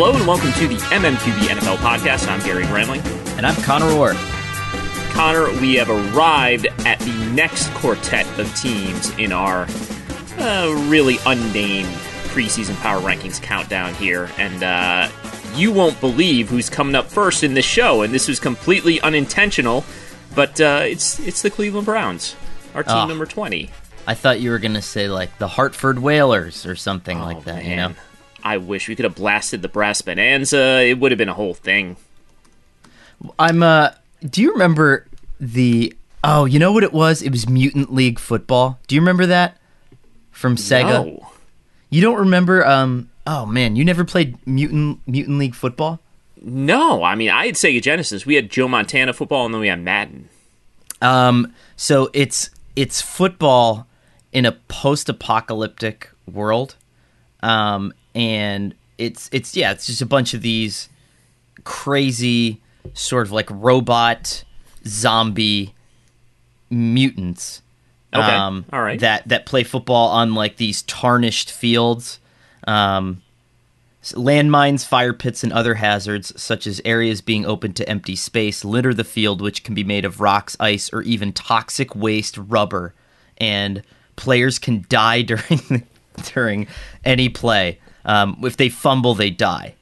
Hello and welcome to the MMQB NFL podcast. I'm Gary Gramling. And I'm Conor Orr. Conor, we have arrived at the next quartet of teams in our uh, really unnamed preseason power rankings countdown here. And uh, you won't believe who's coming up first in this show. And this was completely unintentional, but uh, it's, it's the Cleveland Browns, our team Oh. number 20. I thought you were going to say like the Hartford Whalers or something like that, you know? I wish we could have blasted the brass bonanza. It would have been a whole thing. I'm uh do you remember the Oh, you know what it was? It was Mutant League football. Do you remember that? From Sega? No. You don't remember um Oh man, you never played Mutant Mutant League football? No, I mean I had Sega Genesis. We had Joe Montana football, and then we had Madden. Um so it's it's football in a post-apocalyptic world. Um and it's it's yeah, it's just a bunch of these crazy sort of like robot zombie mutants Okay, um, all right. that that play football on like these tarnished fields. Um, landmines fire pits and other hazards such as areas being open to empty space litter the field which can be made of rocks ice or even toxic waste rubber. And players can die during during any play um, if they fumble they die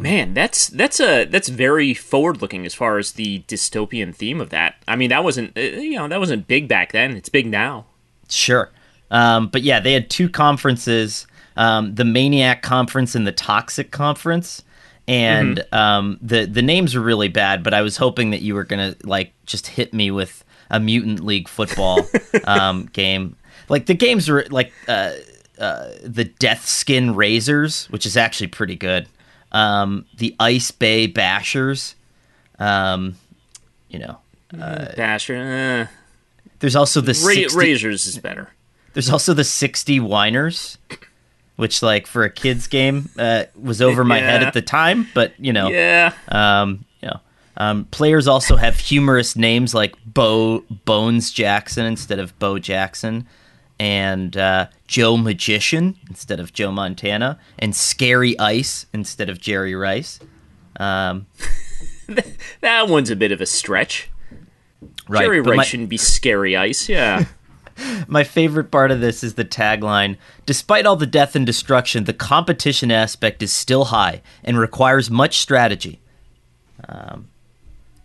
Man, that's that's a that's very forward looking as far as the dystopian theme of that. I mean, that wasn't uh, you know that wasn't big back then. It's big now. Sure. Um, but yeah, they had two conferences um, the Maniac Conference and the Toxic Conference. And um, the the names were really bad, but I was hoping that you were gonna like just hit me with a Mutant League football um, game. Like the games were like uh, uh, the Death Skin Razors, which is actually pretty good. Um, the Ice Bay Bashers. Um, you know, Basher, there's also the uh, Ra- 60 Razors is better. There's also the 60 Whiners, which, like, for a kid's game, uh, was over my head at the time. But you know, Yeah, um, you know, um, players also have humorous names like Bo Bones Jackson instead of Bo Jackson, and uh, Joe Magician instead of Joe Montana, and Scary Ice instead of Jerry Rice. Um, that one's a bit of a stretch. Right, Jerry Rice my- shouldn't be scary ice. Yeah. My favorite part of this is the tagline Despite all the death and destruction, the competition aspect is still high and requires much strategy. Um,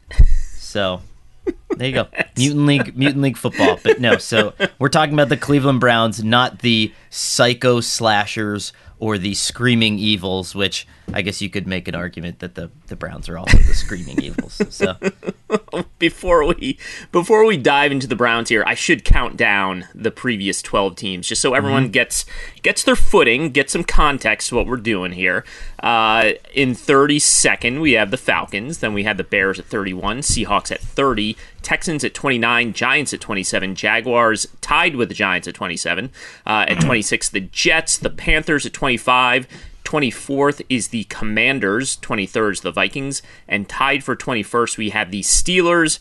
so, there you go. Mutant League, Mutant League football. But no, so we're talking about the Cleveland Browns, not the psycho slashers or the screaming evils, which I guess you could make an argument that the, the Browns are also the screaming evils. So, before we before we dive into the Browns here, I should count down the previous 12 teams just so everyone Mhm. gets gets their footing, get some context to what we're doing here. Uh, in 32nd, we have the Falcons, then we have the Bears at 31, Seahawks at 30, Texans at 29, Giants at 27, Jaguars tied with the Giants at 27, uh, at 26 the Jets, the Panthers at 25, 24th is the Commanders, 23rd is the Vikings, and tied for 21st we have the Steelers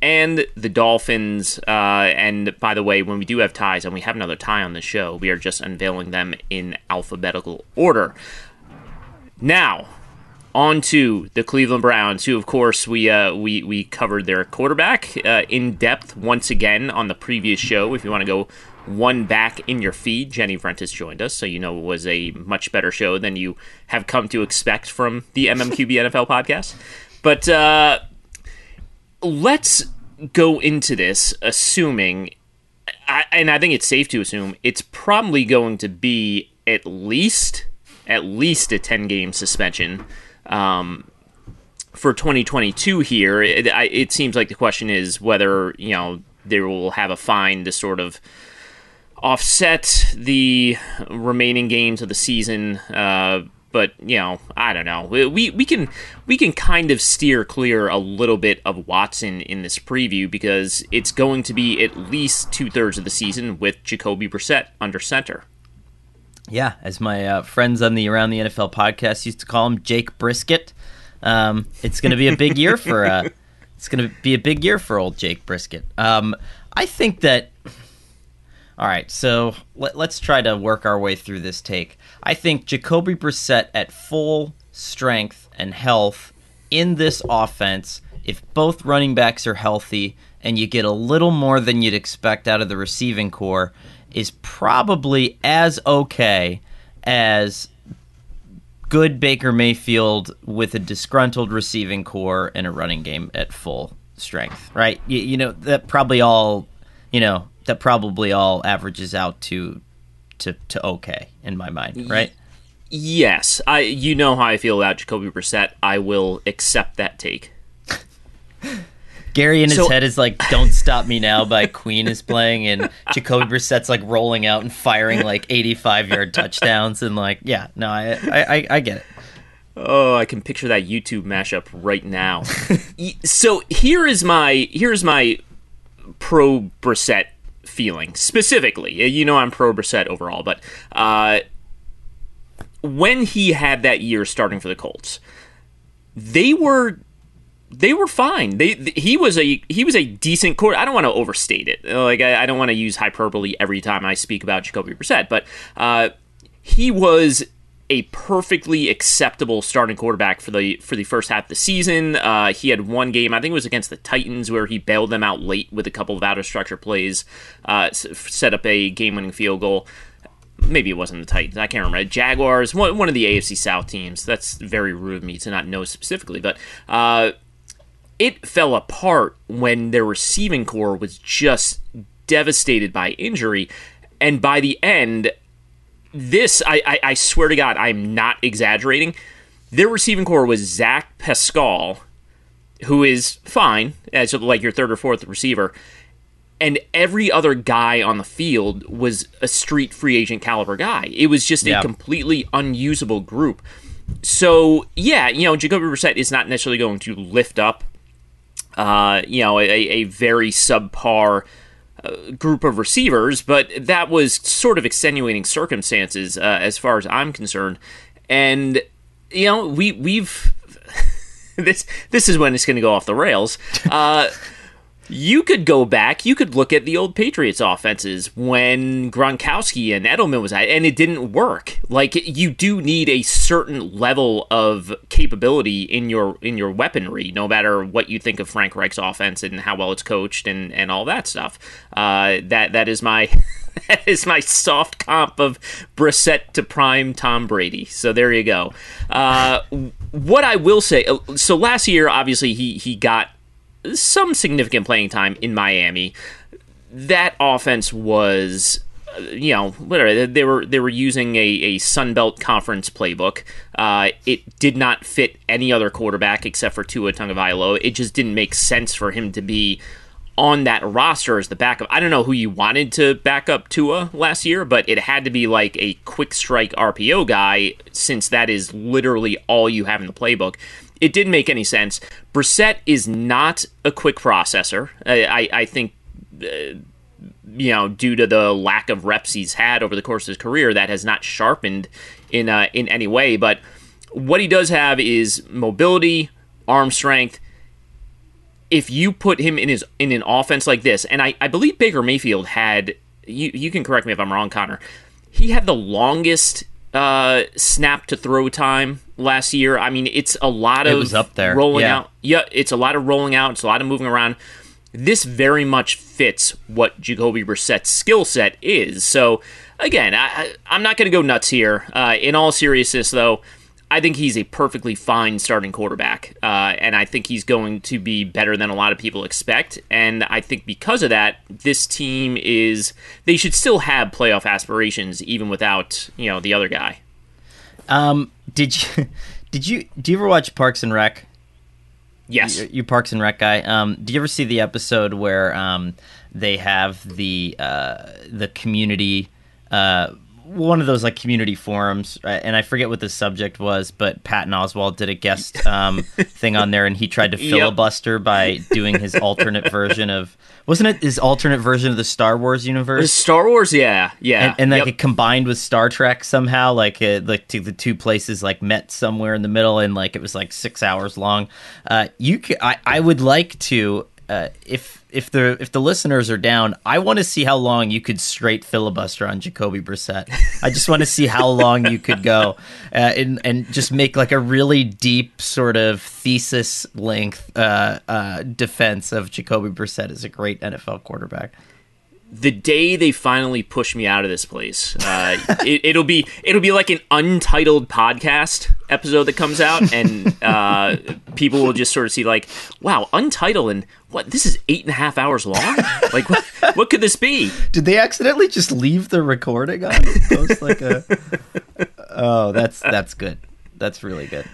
and the Dolphins. Uh, and by the way, when we do have ties, and we have another tie on the show, we are just unveiling them in alphabetical order. Now, on to the Cleveland Browns, who, of course, we uh, we we covered their quarterback uh, in depth once again on the previous show. If you want to go one back in your feed, Jenny Vrentas joined us, so you know it was a much better show than you have come to expect from the MMQB NFL podcast. But uh, let's go into this assuming, I, and I think it's safe to assume it's probably going to be at least at least a ten game suspension. Um, for 2022 here, it, I, it seems like the question is whether you know they will have a fine to sort of offset the remaining games of the season. Uh, but you know, I don't know. We we can we can kind of steer clear a little bit of Watson in this preview because it's going to be at least two thirds of the season with Jacoby Brissett under center. Yeah, as my uh, friends on the Around the NFL podcast used to call him, Jake Brisket. Um, it's going to be a big year for uh, it's going to be a big year for old Jake Brisket. Um, I think that. All right, so let, let's try to work our way through this take. I think Jacoby Brissett at full strength and health in this offense, if both running backs are healthy and you get a little more than you'd expect out of the receiving corps, is probably as okay as good Baker Mayfield with a disgruntled receiving corps and a running game at full strength, right? You, you know that probably all, you know that probably all averages out to to to okay in my mind, right? Yes, I. You know how I feel about Jacoby Brissett. I will accept that take. Gary in his So- head is like, "Don't stop me now" by Queen is playing, and Jacoby Brissett's like rolling out and firing like eighty-five yard touchdowns, and like, yeah, no, I I, I, I get it. Oh, I can picture that YouTube mashup right now. So here is my here's my pro Brissett feeling specifically. You know, I'm pro Brissett overall, but uh, when he had that year starting for the Colts, they were they were fine. They th- he was a he was a decent quarter. I don't want to overstate it. Like I, I don't want to use hyperbole every time I speak about Jacoby Brissett, but uh, he was a perfectly acceptable starting quarterback for the for the first half of the season. Uh, he had one game, I think it was against the Titans, where he bailed them out late with a couple of out of structure plays, uh, set up a game winning field goal. Maybe it wasn't the Titans. I can't remember. Jaguars, one, one of the AFC South teams. That's very rude of me to not know specifically, but uh, it fell apart when their receiving corps was just devastated by injury. And by the end, this, I, I, I swear to God, I'm not exaggerating. Their receiving corps was Zach Pascal, who is fine as like your third or fourth receiver, and every other guy on the field was a street free agent caliber guy. It was just Yeah. a completely unusable group. So yeah, you know, Jacoby Brissett is not necessarily going to lift up, uh, you know, a, a very subpar group of receivers, but that was sort of extenuating circumstances uh, as far as I'm concerned. And you know, we we've this this is when it's going to go off the rails. Uh, You could go back. You could look at the old Patriots offenses when Gronkowski and Edelman was at, and it didn't work. Like you do need a certain level of capability in your in your weaponry, no matter what you think of Frank Reich's offense and how well it's coached and and all that stuff. Uh, that that is my. that is my soft comp of Brissett to prime Tom Brady. So there you go. Uh, what I will say, uh, so last year, obviously he he got some significant playing time in Miami. That offense was uh, you know, whatever they were they were using a, a Sun Belt conference playbook. Uh, it did not fit any other quarterback except for Tua Tagovailoa. It just didn't make sense for him to be on that roster as the backup. I don't know who you wanted to back up Tua last year, but it had to be like a quick strike RPO guy since that is literally all you have in the playbook. It didn't make any sense. Brissett is not a quick processor. I, I, I think. Uh, you know, due to the lack of reps he's had over the course of his career, that has not sharpened in uh, in any way. But what he does have is mobility, arm strength, if you put him in his in an offense like this, and I, I believe Baker Mayfield had you you can correct me if I'm wrong, Conor. He had the longest uh, snap to throw time last year. I mean, it's a lot of up there, rolling yeah. out. Yeah, it's a lot of rolling out. It's a lot of moving around. This very much fits what Jacoby Brissett's skill set is. So again, I, I'm not going to go nuts here. Uh, in all seriousness, though, I think he's a perfectly fine starting quarterback, uh, and I think he's going to be better than a lot of people expect. And I think because of that, this team is they should still have playoff aspirations even without you know the other guy. Um, did you did you do you ever watch Parks and Rec? Yes, You, you Parks and Rec guy. Um, do you ever see the episode where um they have the uh the community uh one of those like community forums, and I forget what the subject was, but Patton Oswalt did a guest um, thing on there, and he tried to Yep. filibuster by doing his alternate version of wasn't it his alternate version of the Star Wars universe? Star Wars, yeah, yeah, and, and like Yep. it combined with Star Trek somehow, like uh, like to the two places like met somewhere in the middle, and like it was like six hours long. Uh, you, ca I, I would like to, uh, if if the if the listeners are down, I want to see how long you could straight filibuster on Jacoby Brissett. I just want to see how long you could go, uh, and and just make like a really deep sort of thesis length uh, uh, defense of Jacoby Brissett as a great NFL quarterback. The day they finally push me out of this place, uh, it, it'll be it'll be like an untitled podcast episode that comes out, and uh, people will just sort of see like, wow, untitled, and what this is eight and a half hours long. like, what, what could this be? Did they accidentally just leave the recording on? Post like a. Oh, that's that's good. That's really good.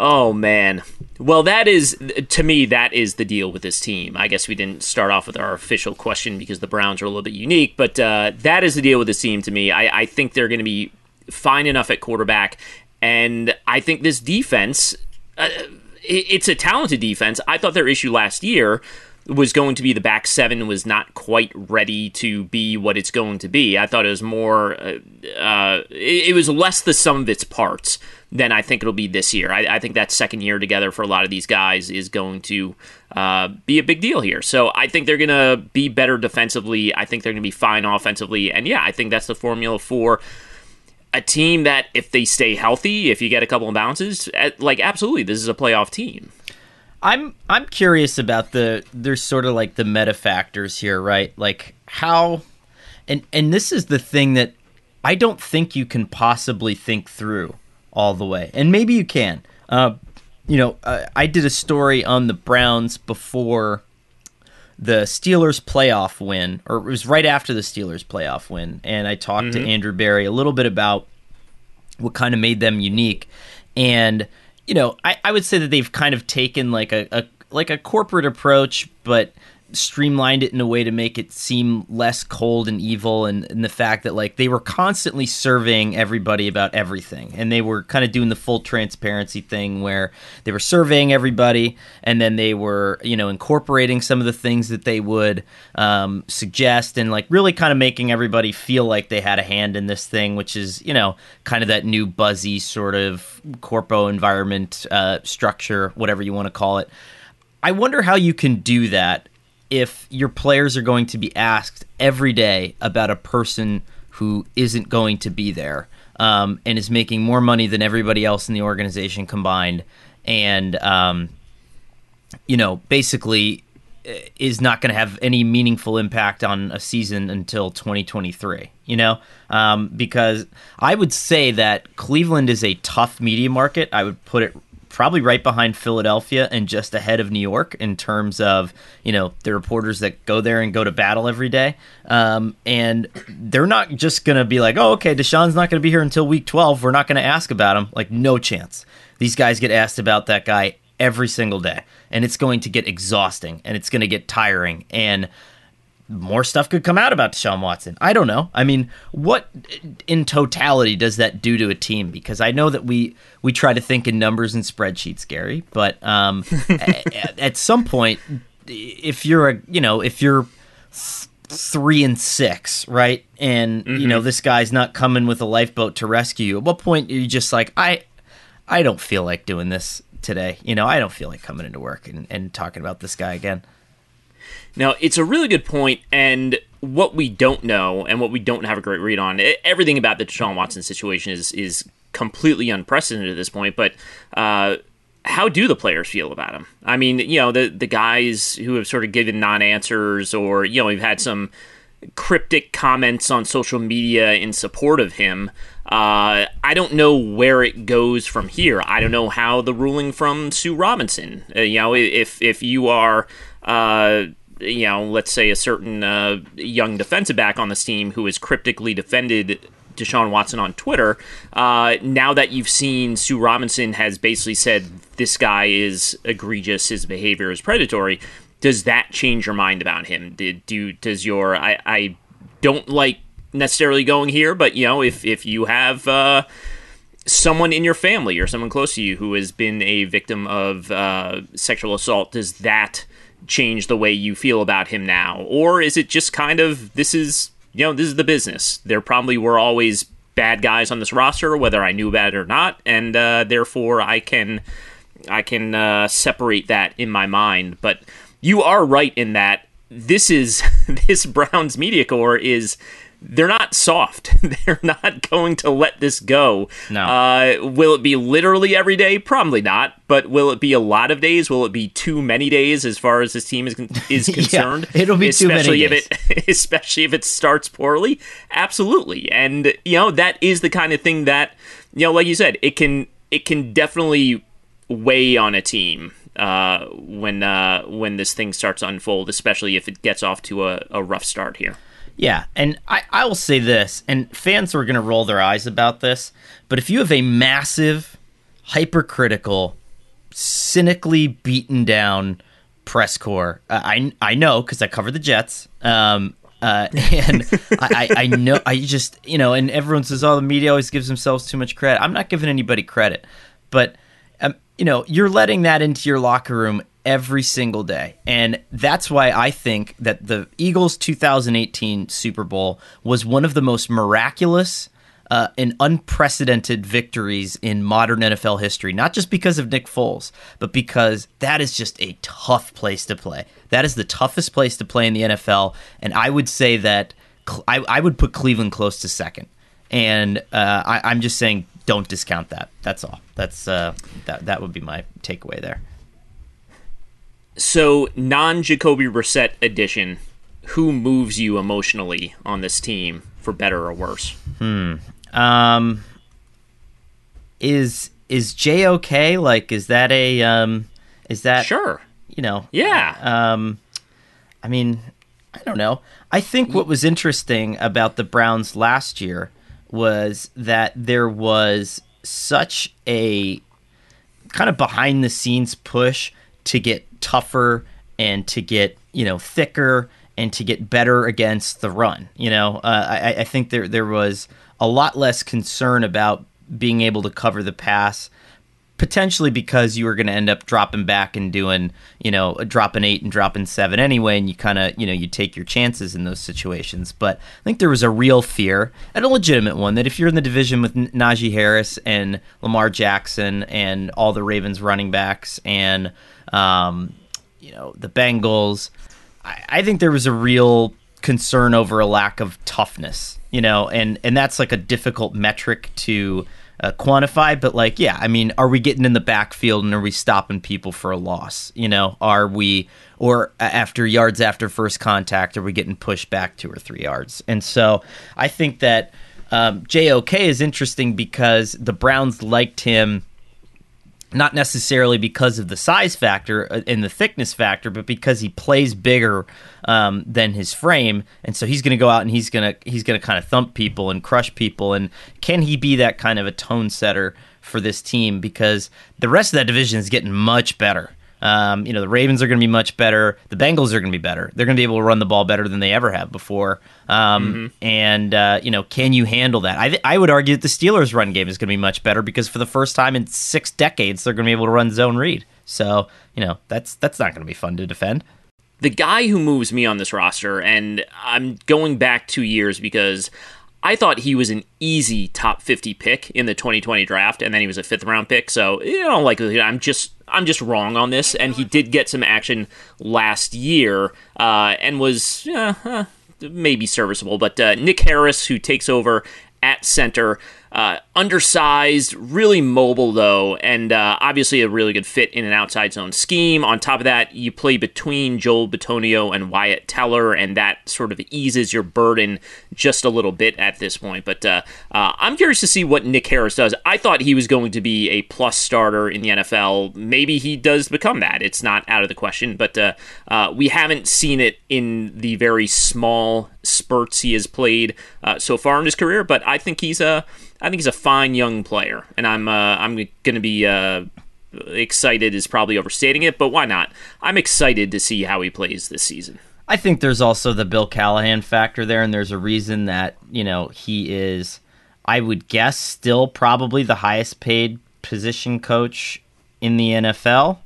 Oh man. Well, that is to me that is the deal with this team. I guess we didn't start off with our official question because the Browns are a little bit unique, but uh, that is the deal with this team to me. I, I think they're going to be fine enough at quarterback, and I think this defense. Uh, it- it's a talented defense. I thought their issue last year was going to be the back seven was not quite ready to be what it's going to be. I thought it was more, uh, uh, it, it was less the sum of its parts than I think it'll be this year. I, I think that second year together for a lot of these guys is going to uh, be a big deal here. So I think they're going to be better defensively. I think they're going to be fine offensively. And yeah, I think that's the formula for a team that if they stay healthy, if you get a couple of bounces, like absolutely, this is a playoff team. I'm I'm curious about the there's sort of like the meta factors here, right? Like how and and this is the thing that I don't think you can possibly think through all the way. And maybe you can. Uh, you know, I, I did a story on the Browns before the Steelers playoff win, or it was right after the Steelers playoff win, and I talked to Andrew Berry a little bit about what kind of made them unique. And you know, I, I would say that they've kind of taken like a, a like a corporate approach, but streamlined it in a way to make it seem less cold and evil and, and the fact that like they were constantly surveying everybody about everything and they were kind of doing the full transparency thing where they were surveying everybody and then they were you know incorporating some of the things that they would um, suggest and like really kind of making everybody feel like they had a hand in this thing which is you know kind of that new buzzy sort of corpo environment uh, structure whatever you want to call it. I wonder how you can do that if your players are going to be asked every day about a person who isn't going to be there um, and is making more money than everybody else in the organization combined, and um, you know, basically eh, is not going to have any meaningful impact on a season until 2023. You know, um, because I would say that Cleveland is a tough media market. I would put it probably right behind Philadelphia and just ahead of New York in terms of you know the reporters that go there and go to battle every day. Um, and they're not just to be like, oh, okay, Deshaun's not to be here until week 12. We're not to ask about him. Like, no chance. These guys get asked about that guy every single day, and it's going to get exhausting and it's going to get tiring and more stuff could come out about Deshaun Watson. I don't know. I mean, what in totality does that do to a team? Because I know that we we try to think in numbers and spreadsheets, Gary. But um, at, at, some point, if you're a you know if you're th- three and six, right, and mm-hmm. you know mm-hmm. this guy's not coming with a lifeboat to rescue you. At what point are you just like I I don't feel like doing this today. You know, I don't feel like coming into work and, and talking about this guy again. Now, it's a really good point, and what we don't know and what we don't have a great read on, everything about the Deshaun Watson situation is is completely unprecedented at this point. But uh, how do the players feel about him? I mean, you know, the the guys who have sort of given non answers, or you know, we've had some cryptic comments on social media in support of him. Uh, I don't know where it goes from here. I don't know how the ruling from Sue Robinson. Uh, you know, if if you are uh, you know, let's say a certain uh, young defensive back on this team who has cryptically defended Deshaun Watson on Twitter. Uh, now that you've seen Sue Robinson has basically said this guy is egregious, his behavior is predatory. Does that change your mind about him? Did do does your I, I don't like necessarily going here, but you know if if you have. Uh, someone in your family or someone close to you who has been a victim of uh, sexual assault, does that change the way you feel about him now? Or is it just kind of this is, you know, this is the business? There probably were always bad guys on this roster, whether I knew about it or not, and uh, therefore I can I can uh, separate that in my mind. But you are right in that this is this Browns media corps is they're not soft. they're not going to let this go. No. Uh, will it be literally every day? Probably not. But will it be a lot of days? Will it be too many days as far as this team is is concerned? yeah, it'll be especially too many if it especially if it starts poorly. Absolutely. And you know that is the kind of thing that you know, like you said, it can it can definitely weigh on a team uh, when uh, when this thing starts to unfold, especially if it gets off to a, a rough start here. Yeah, and I, I will say this, and fans are going to roll their eyes about this, but if you have a massive, hypercritical, cynically beaten down press corps, uh, I I know because I cover the Jets, um, uh, and I, I know I just you know, and everyone says, "Oh, the media always gives themselves too much credit." I'm not giving anybody credit, but um, you know, you're letting that into your locker room every single day. And that's why I think that the Eagles 2018 Super Bowl was one of the most miraculous uh, and unprecedented victories in modern NFL history, not just because of Nick Foles, but because that is just a tough place to play. That is the toughest place to play in the NFL. And I would say that I, I would put Cleveland close to second. And uh, I, I'm just saying, don't discount that. That's all. That's uh, that. That would be my takeaway there. So, non Jacoby Brissett edition, who moves you emotionally on this team for better or worse? Hmm. Um. Is is Jay okay? Like, is that a um? Is that sure? You know. Yeah. Um. I mean, I don't know. I think what was interesting about the Browns last year was that there was such a kind of behind the scenes push to get tougher and to get you know thicker and to get better against the run. You know, uh, I, I think there there was a lot less concern about being able to cover the pass potentially because you were going to end up dropping back and doing, you know, dropping eight and dropping seven anyway, and you kind of, you know, you take your chances in those situations. But I think there was a real fear, and a legitimate one, that if you're in the division with Najee Harris and Lamar Jackson and all the Ravens running backs and, um, you know, the Bengals. I, I think there was a real concern over a lack of toughness, you know, and and that's like a difficult metric to uh, quantify. But like, yeah, I mean, are we getting in the backfield and are we stopping people for a loss? You know, are we or after yards after first contact, are we getting pushed back two or three yards? And so I think that um, JOK is interesting because the Browns liked him not necessarily because of the size factor uh, and the thickness factor, but because he plays bigger um, than his frame, and so he's going to go out and he's going to he's going to kind of thump people and crush people. And can he be that kind of a tone setter for this team? Because the rest of that division is getting much better. Um, you know, the Ravens are going to be much better. The Bengals are going to be better. They're going to be able to run the ball better than they ever have before. Um, mm-hmm. And uh, you know, can you handle that? I th- I would argue that the Steelers' run game is going to be much better because for the first time in six decades, they're going to be able to run zone read. So you know, that's that's not going to be fun to defend. The guy who moves me on this roster, and I'm going back two years because I thought he was an easy top 50 pick in the 2020 draft, and then he was a fifth round pick. So, you know, like I'm just I'm just wrong on this. And he did get some action last year, uh, and was uh, maybe serviceable. But uh, Nick Harris, who takes over at center, uh, undersized, really mobile though, and uh, obviously a really good fit in an outside zone scheme. On top of that, you play between Joel Bitonio and Wyatt Teller, and that sort of eases your burden just a little bit at this point. But uh, uh I'm curious to see what Nick Harris does. I thought he was going to be a plus starter in the NFL. Maybe he does become that. It's not out of the question, but uh, uh, we haven't seen it in the very small spurts he has played so far in his career. But I think he's a I think he's a fine young player, and I'm uh, I'm going to be uh, excited is probably overstating it, but why not? I'm excited to see how he plays this season. I think there's also the Bill Callahan factor there, and there's a reason that you know he is. I would guess still probably the highest paid position coach in the NFL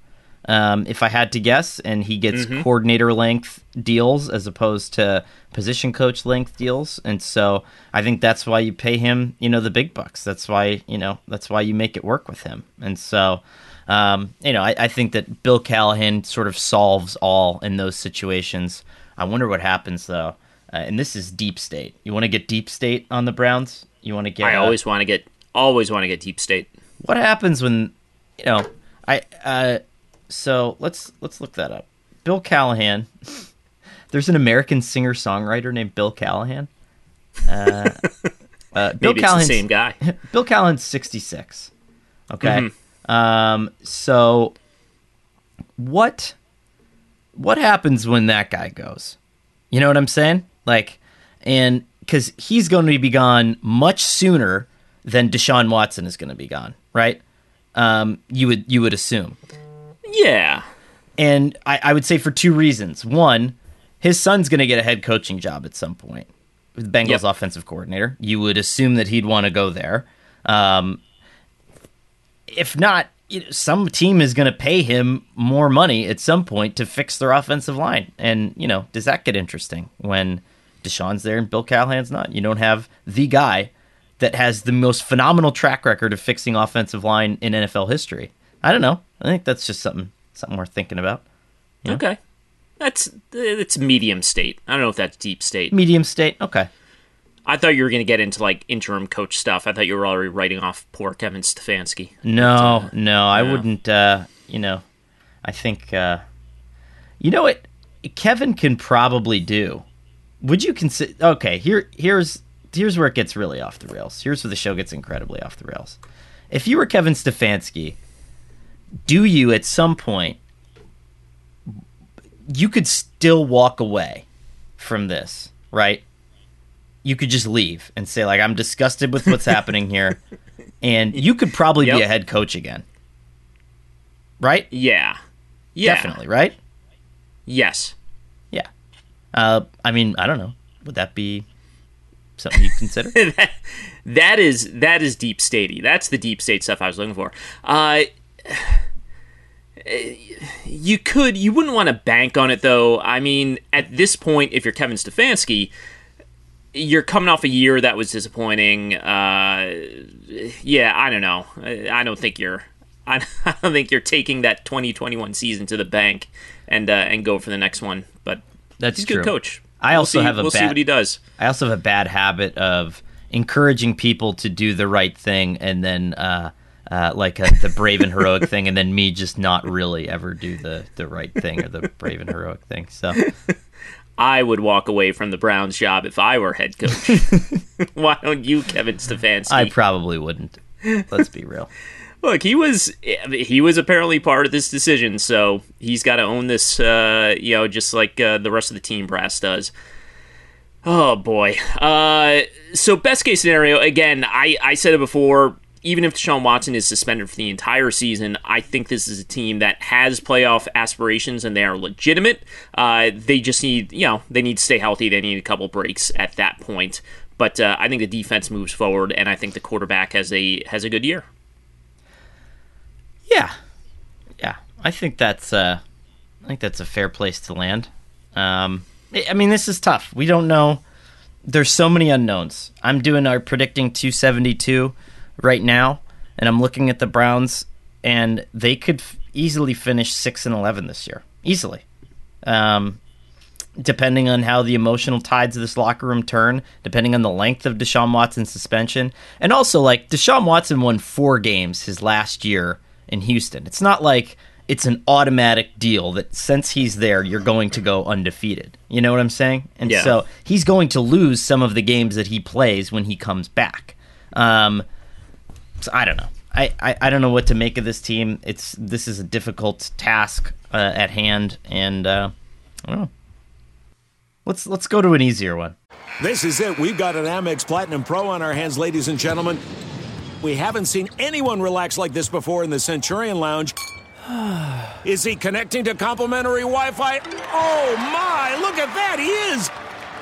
um, if I had to guess, and he gets mm-hmm. coordinator length deals as opposed to position coach length deals, and so I think that's why you pay him, you know, the big bucks. That's why you know that's why you make it work with him, and so. Um, you know, I, I think that Bill Callahan sort of solves all in those situations. I wonder what happens though. Uh, and this is deep state. You want to get deep state on the Browns? You want to get? I uh, always want to get. Always want to get deep state. What happens when you know? I uh, so let's let's look that up. Bill Callahan. There's an American singer songwriter named Bill Callahan. Uh, uh, Bill Callahan, same guy. Bill Callahan's 66. Okay. Mm-hmm. Um, so what what happens when that guy goes? You know what I'm saying? Like, and because he's going to be gone much sooner than Deshaun Watson is going to be gone, right? Um, you would you would assume. Yeah. And I, I would say for two reasons. One, his son's going to get a head coaching job at some point with Bengals yep. offensive coordinator. You would assume that he'd want to go there. Um, if not, you know, some team is going to pay him more money at some point to fix their offensive line. And, you know, does that get interesting when Deshaun's there and Bill Callahan's not? You don't have the guy that has the most phenomenal track record of fixing offensive line in NFL history. I don't know. I think that's just something something worth thinking about. You know? Okay, that's it's medium state. I don't know if that's deep state. Medium state. Okay. I thought you were going to get into like interim coach stuff. I thought you were already writing off poor Kevin Stefanski. No, but, uh, no, I wouldn't. Uh, you know, I think uh, you know what Kevin can probably do. Would you consider? Okay, here, here's here's where it gets really off the rails. Here's where the show gets incredibly off the rails. If you were Kevin Stefanski do you at some point you could still walk away from this, right? You could just leave and say like I'm disgusted with what's happening here and you could probably yep. be a head coach again. Right? Yeah. Yeah. Definitely, right? Yes. Yeah. Uh, I mean, I don't know. Would that be something you consider? that, that is that is deep statey. That's the deep state stuff I was looking for. Uh, you could you wouldn't want to bank on it though. I mean, at this point, if you're Kevin Stefanski, you're coming off a year that was disappointing. Uh, yeah, I don't know. I don't think you're. I don't think you're taking that 2021 season to the bank and uh, and go for the next one. But That's he's a good coach. I We'll also see- have a we'll bad, see what he does. I also have a bad habit of encouraging people to do the right thing and then uh, uh, like a, the brave and heroic thing, and then me just not really ever do the the right thing or the brave and heroic thing. So I would walk away from the Browns job if I were head coach. Why don't you, Kevin Stefanski? I probably wouldn't. Let's be real. Look, he was he was apparently part of this decision, so he's got to own this. Uh, you know, just like uh, the rest of the team brass does. Oh boy. Uh, so best case scenario again. I I said it before. Even if Deshaun Watson is suspended for the entire season, I think this is a team that has playoff aspirations and they are legitimate. Uh, they just need, you know, they need to stay healthy. They need a couple breaks at that point. But uh, I think the defense moves forward, and I think the quarterback has a has a good year. Yeah, yeah. I think that's uh, I think that's a fair place to land. Um, I I mean, this is tough. We don't know. There's so many unknowns. I'm doing our predicting 272 right now, and I'm looking at the Browns, and they could f- easily finish six and 11 this year, easily. Um, depending on how the emotional tides of this locker room turn, depending on the length of Deshaun Watson's suspension, and also like Deshaun Watson won four games his last year in Houston. It's not like it's an automatic deal that since he's there, you're going to go undefeated. You know what I'm saying? And Yeah. so he's going to lose some of the games that he plays when he comes back. Um, so I don't know. I, I, I don't know what to make of this team. It's this is a difficult task uh, at hand, and uh, I don't know. Let's let's go to an easier one. This is it. We've got an Amex Platinum Pro on our hands, ladies and gentlemen. We haven't seen anyone relax like this before in the Centurion Lounge. Is he connecting to complimentary Wi Fi? Oh my, look at that, he is!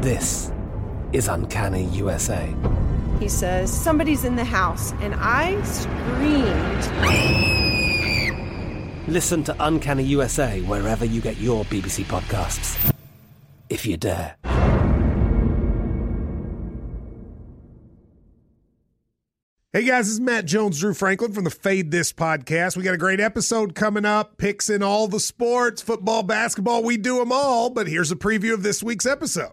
This is Uncanny USA. He says, Somebody's in the house, and I screamed. Listen to Uncanny USA wherever you get your BBC podcasts, if you dare. Hey guys, this is Matt Jones, Drew Franklin from the Fade This podcast. We got a great episode coming up, picks in all the sports, football, basketball, we do them all. But here's a preview of this week's episode.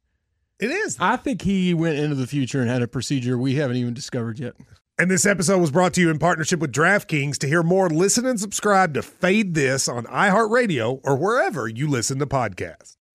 It is. I think he went into the future and had a procedure we haven't even discovered yet. And this episode was brought to you in partnership with DraftKings. To hear more, listen and subscribe to Fade This on iHeartRadio or wherever you listen to podcasts.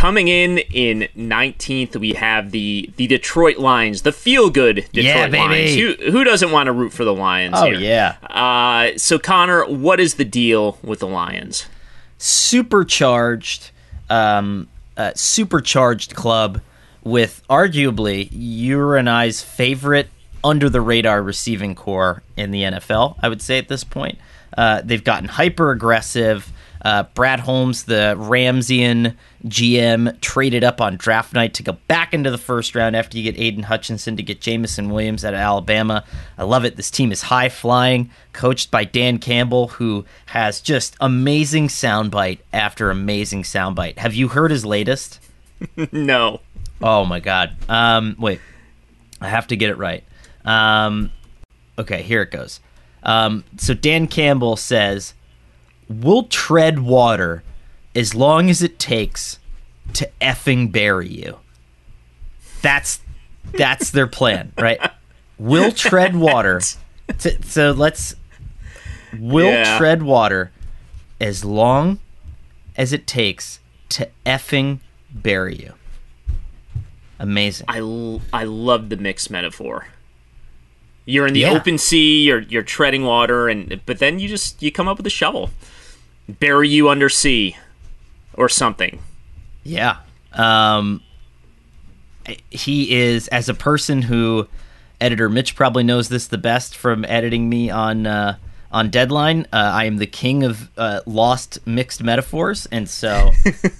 Coming in in 19th, we have the the Detroit Lions, the feel good Detroit Yeah. Lions. Who, who doesn't want to root for the Lions? Oh, here? yeah. Uh, so Conor, what is the deal with the Lions? supercharged, um, uh, supercharged club with arguably you and I's favorite under the radar receiving corps in the NFL. I would say at this point, uh, they've gotten hyper aggressive. Uh, Brad Holmes, the Ramsian GM, traded up on draft night to go back into the first round after you get Aidan Hutchinson to get Jameson Williams out of Alabama. I love it. This team is high flying, coached by Dan Campbell, who has just amazing soundbite after amazing soundbite. Have you heard his latest? no. Oh my god. Um, wait, I have to get it right. Um, okay, here it goes. Um, so Dan Campbell says, "We'll tread water as long as it takes to effing bury you." That's that's their plan, right? We'll tread water. To, so let's. We'll Yeah. tread water as long as it takes to effing bury you. Amazing. I, l- I love the mixed metaphor. You're in the Yeah. open sea, you're you're treading water, and but then you just you come up with a shovel, bury you under sea, or something. Yeah. Um, he is, as a person who, editor Mitch probably knows this the best from editing me on uh, on Deadline. Uh, I am the king of uh, lost mixed metaphors, and so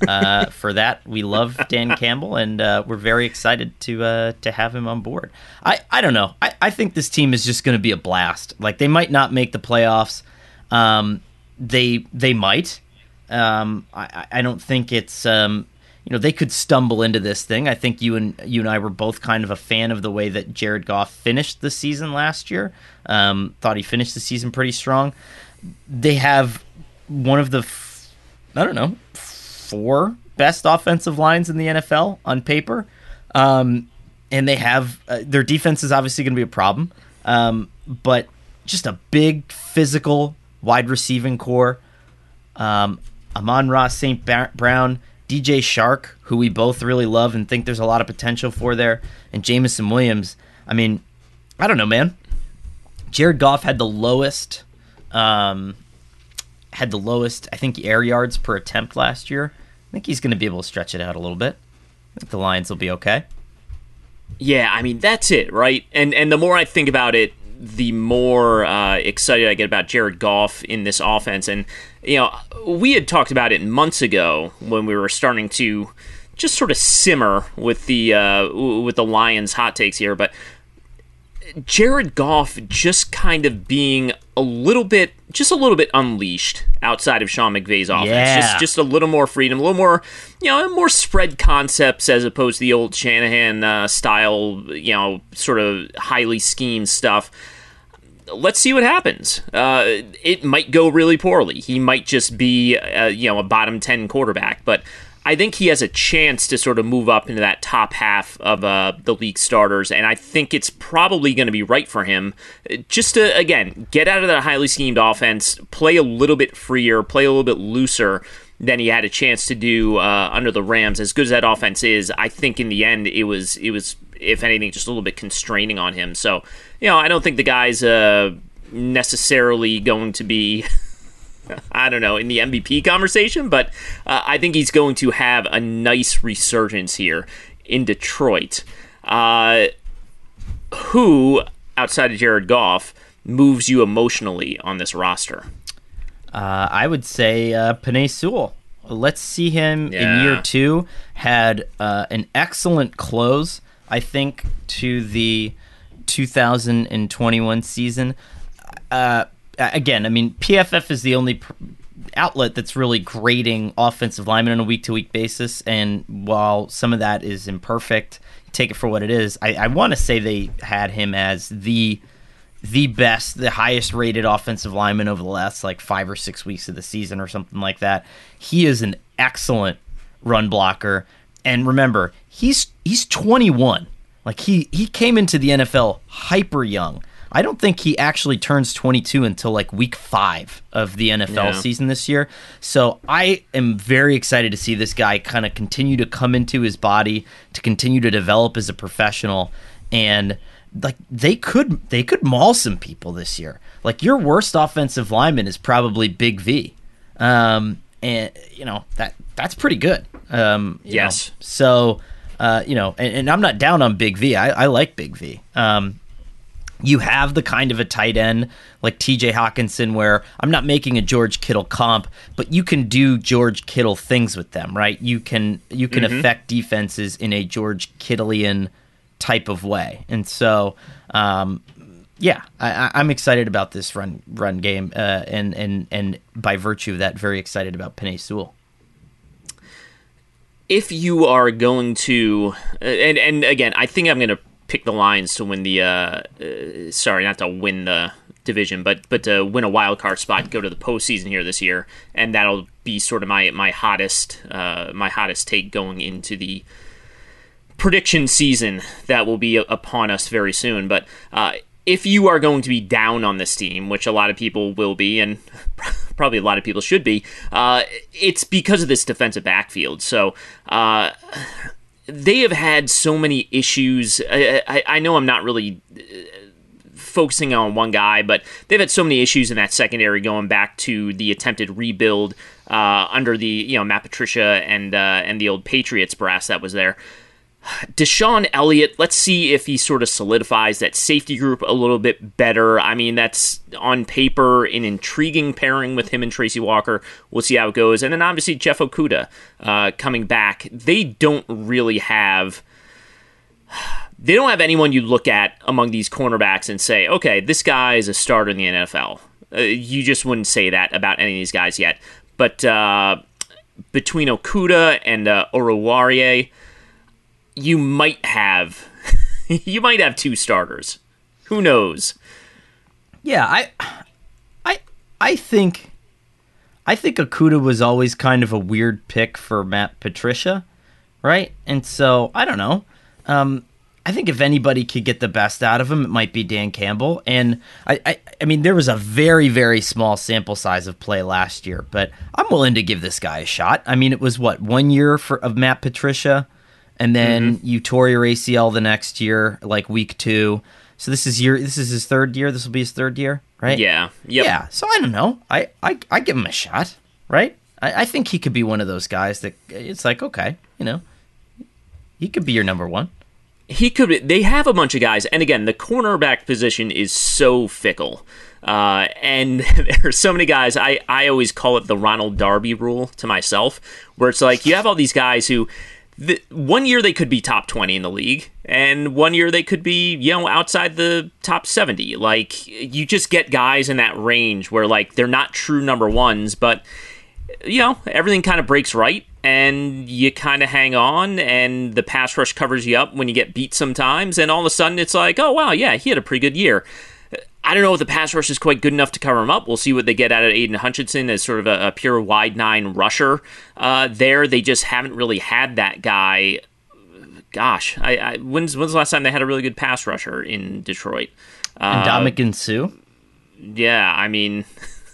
uh, for that we love Dan Campbell, and uh, we're very excited to uh, to have him on board. I I don't know. I, I think this team is just going to be a blast. Like they might not make the playoffs. Um, they they might. Um, I, I- don't think it's um, you know they could stumble into this thing. I think you and you and I were both kind of a fan of the way that Jared Goff finished the season last year. Um, thought he finished the season pretty strong. They have one of the f- I don't know four best offensive lines in the NFL on paper, um, and they have uh, their defense is obviously going to be a problem, um, but just a big physical wide receiving corps. Um, Amon-Ra St. Brown, DJ Chark, who we both really love and think there's a lot of potential for there, and Jameson Williams. I mean, I don't know, man. Jared Goff had the lowest, um, had the lowest, I think, air yards per attempt last year. I think he's going to be able to stretch it out a little bit. I think the Lions will be okay. Yeah, I mean that's it, right? And and the more I think about it, the more uh, excited I get about Jared Goff in this offense. And you know, we had talked about it months ago when we were starting to just sort of simmer with the uh, with the Lions hot takes here, but Jared Goff just kind of being a little bit, just a little bit unleashed outside of Sean McVay's offense. Yeah. Just, just a little more freedom, a little more, you know, more spread concepts as opposed to the old Shanahan uh, style, you know, sort of highly schemed stuff. Let's see what happens. Uh, it might go really poorly. He might just be, uh, you know, a bottom ten quarterback, but. I think he has a chance to sort of move up into that top half of uh, the league starters, and I think it's probably going to be right for him just to, again, get out of that highly schemed offense, play a little bit freer, play a little bit looser than he had a chance to do uh, under the Rams. As good as that offense is, I think in the end it was, it was, if anything, just a little bit constraining on him. So, you know, I don't think the guy's uh, necessarily going to be. I don't know, in the MVP conversation, but uh, I think he's going to have a nice resurgence here in Detroit. Uh, who, outside of Jared Goff, moves you emotionally on this roster? Uh, I would say uh, Penei Sewell. Let's see him in year two. Had uh, an excellent close, I think, to the 2021 season. Uh, again, I mean, PFF is the only pr- outlet that's really grading offensive linemen on a week to week basis. And while some of that is imperfect, take it for what it is. I, I want to say they had him as the the best, the highest rated offensive lineman over the last like five or six weeks of the season or something like that. He is an excellent run blocker. And remember, he's he's 21. Like he he came into the NFL hyper young. I don't think he actually turns 22 until like week five of the NFL Yeah. season this year. So I am very excited to see this guy kind of continue to come into his body, to continue to develop as a professional, and like they could they could maul some people this year. Like your worst offensive lineman is probably Big V, um, and you know that that's pretty good. Um, Yes. know. So uh, you know, and, and I'm not down on Big V. I, I like Big V. Um, you have the kind of a tight end like TJ Hockenson where I'm not making a George Kittle comp, but you can do George Kittle things with them, right? You can you can Mhm. affect defenses in a George Kittleian type of way. And so um, yeah, I, I'm excited about this run run game, uh, and and and by virtue of that, very excited about Penei Sewell. if you are going to and and again i think i'm going to pick the lions to win the uh, uh sorry not to win the division but but to win a wild card spot go to the postseason here this year and that'll be sort of my my hottest uh my hottest take going into the prediction season that will be upon us very soon but uh if you are going to be down on this team, which a lot of people will be, and probably a lot of people should be, uh, it's because of this defensive backfield. So uh, they have had so many issues. I, I, I know I'm not really uh, focusing on one guy, but they've had so many issues in that secondary going back to the attempted rebuild uh, under the you know Matt Patricia and uh, and the old Patriots brass that was there. DeShon Elliott, let's see if he sort of solidifies that safety group a little bit better. I mean, that's on paper an intriguing pairing with him and Tracy Walker. We'll see how it goes. And then obviously Jeff Okudah uh, coming back. They don't really have. They don't have anyone you look at among these cornerbacks and say, okay, this guy is a starter in the NFL. Uh, you just wouldn't say that about any of these guys yet. But uh, between Okudah and uh, Oruwariye, you might have you might have two starters. Who knows? Yeah, I, I, I think, I think Okudah was always kind of a weird pick for Matt Patricia, right? And so I don't know. Um, I think if anybody could get the best out of him, it might be Dan Campbell. And I, I, I mean, there was a very, very small sample size of play last year, but I'm willing to give this guy a shot. I mean, it was what one year for of Matt Patricia, and then you tore your ACL the next year, like week two. So this is year. This is his third year. This will be his third year, right? Yeah. Yep. Yeah. So I don't know. I I, I give him a shot, right? I, I think he could be one of those guys that it's like okay, you know, he could be your number one. He could. They have a bunch of guys, and again, the cornerback position is so fickle. Uh, and there are so many guys. I, I always call it the Ronald Darby rule to myself, where it's like you have all these guys who, the, one year they could be top twenty in the league, and one year they could be you know outside the top seventy. Like you just get guys in that range where like they're not true number ones, but you know, everything kind of breaks right and you kind of hang on and the pass rush covers you up when you get beat sometimes and all of a sudden it's like, "Oh wow, yeah, he had a pretty good year." I don't know if the pass rush is quite good enough to cover him up. We'll see what they get out of Aiden Hutchinson as sort of a, a pure wide nine rusher. Uh, there, they just haven't really had that guy. Gosh, I, I when's when's the last time they had a really good pass rusher in Detroit? And Ndamukong Suh. Yeah, I mean,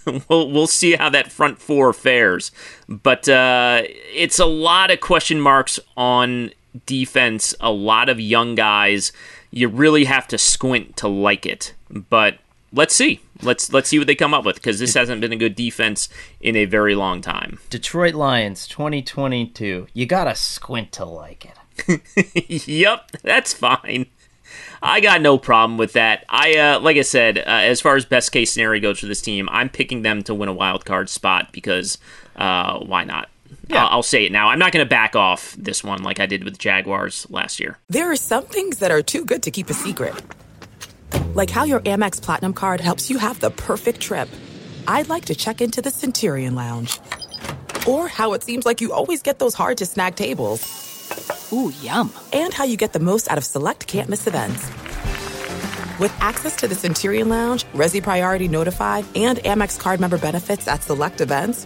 we'll we'll see how that front four fares, but uh, it's a lot of question marks on defense. A lot of young guys. You really have to squint to like it, but let's see. Let's let's see what they come up with because this hasn't been a good defense in a very long time. Detroit Lions 2022. You gotta squint to like it. yep, that's fine. I got no problem with that. I uh, like I said, uh, as far as best case scenario goes for this team, I'm picking them to win a wild card spot because uh, why not? I'll, I'll say it now. I'm not going to back off this one like I did with Jaguars last year. There are some things that are too good to keep a secret. Like how your Amex Platinum card helps you have the perfect trip. I'd like to check into the Centurion Lounge. Or how it seems like you always get those hard to snag tables. Ooh, yum. And how you get the most out of select can't miss events. With access to the Centurion Lounge, Resy Priority Notify, and Amex card member benefits at select events,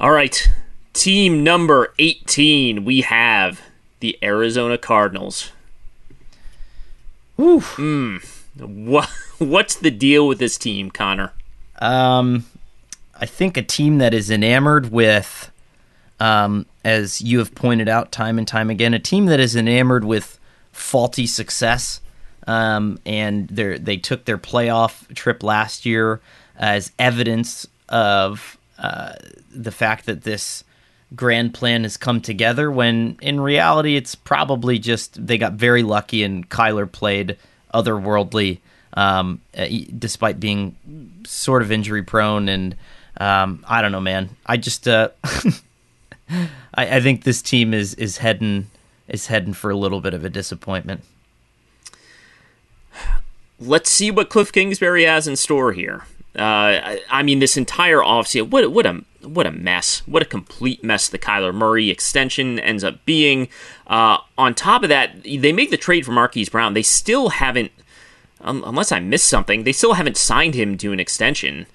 All right. Team number 18, we have the Arizona Cardinals. Woo. Mm. What, what's the deal with this team, Conor? Um, I think a team that is enamored with, um, as you have pointed out time and time again, a team that is enamored with faulty success. Um, and they they took their playoff trip last year as evidence of uh, the fact that this grand plan has come together when in reality it's probably just they got very lucky and Kyler played otherworldly um, uh, despite being sort of injury prone and um, I don't know man. I just uh, I, I think this team is is heading is heading for a little bit of a disappointment. Let's see what Cliff Kingsbury has in store here uh, I, I, mean, this entire offseason, what what a what a mess! What a complete mess the Kyler Murray extension ends up being. Uh, on top of that, they make the trade for Marquise Brown. They still haven't, um, unless I missed something, they still haven't signed him to an extension.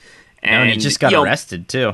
And, and he just got you know, arrested too.